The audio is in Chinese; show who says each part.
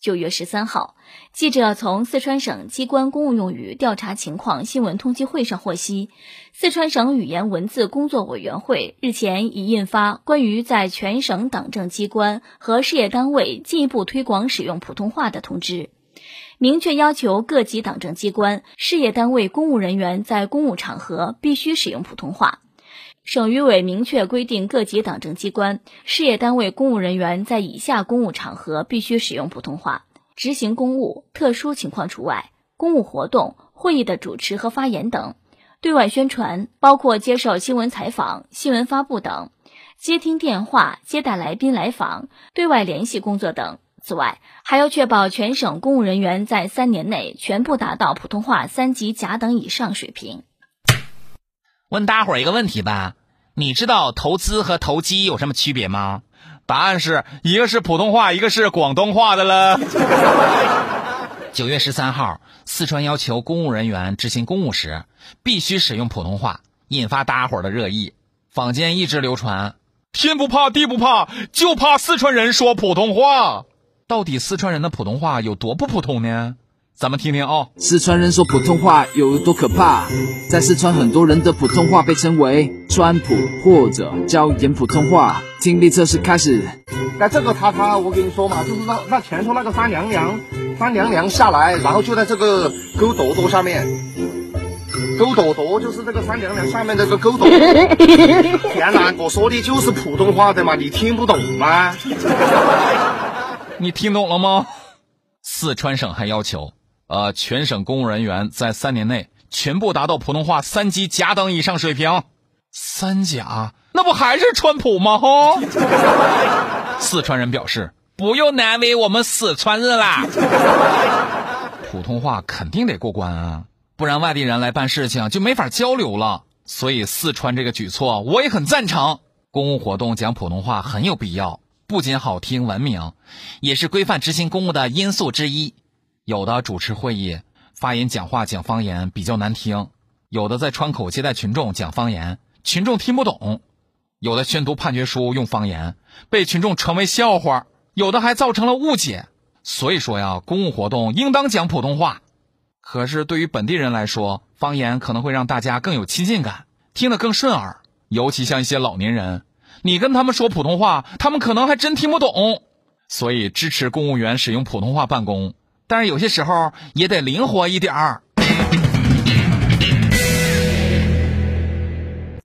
Speaker 1: 九月十三号，记者从四川省机关公务用语调查情况新闻通气会上获悉，四川省语言文字工作委员会日前已印发关于在全省党政机关和事业单位进一步推广使用普通话的通知，明确要求各级党政机关、事业单位公务人员在公务场合必须使用普通话。省语委明确规定，各级党政机关、事业单位公务人员在以下公务场合必须使用普通话：执行公务，特殊情况除外；公务活动、会议的主持和发言等；对外宣传，包括接受新闻采访、新闻发布等；接听电话、接待来宾来访、对外联系工作等。此外，还要确保全省公务人员在三年内全部达到普通话三级甲等以上水平。
Speaker 2: 问大伙儿一个问题吧，你知道投资和投机有什么区别吗？答案是一个是普通话，一个是广东话的了。九月十三号，四川要求公务人员执行公务时必须使用普通话，引发大伙儿的热议。坊间一直流传：天不怕地不怕，就怕四川人说普通话。到底四川人的普通话有多不普通呢？咱们听听哦，
Speaker 3: 四川人说普通话有多可怕？在四川，很多人的普通话被称为川普或者椒盐普通话。听力测试开始。
Speaker 4: 那这个他他，我跟你说嘛，就是那那前头那个三娘娘，三娘娘下来，然后就在这个沟朵朵下面。沟朵朵就是这个三娘娘下面这个沟垛。天哪，我说的就是普通话的嘛，你听不懂吗？
Speaker 2: 你听懂了吗？四川省还要求。呃，全省公务人员在三年内全部达到普通话三级甲等以上水平。三甲，那不还是川普吗？哈！四川人表示不用难为我们四川人啦。普通话肯定得过关啊，不然外地人来办事情就没法交流了。所以四川这个举措我也很赞成。公务活动讲普通话很有必要，不仅好听文明，也是规范执行公务的因素之一。有的主持会议、发言讲话讲方言比较难听；有的在窗口接待群众讲方言，群众听不懂；有的宣读判决书用方言，被群众传为笑话；有的还造成了误解。所以说呀，公务活动应当讲普通话。可是对于本地人来说，方言可能会让大家更有亲近感，听得更顺耳。尤其像一些老年人，你跟他们说普通话，他们可能还真听不懂。所以支持公务员使用普通话办公。但是有些时候也得灵活一点儿。